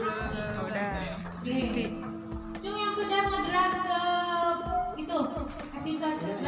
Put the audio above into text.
bla oh, udah. Yang sudah ngedrag ke itu episode iya.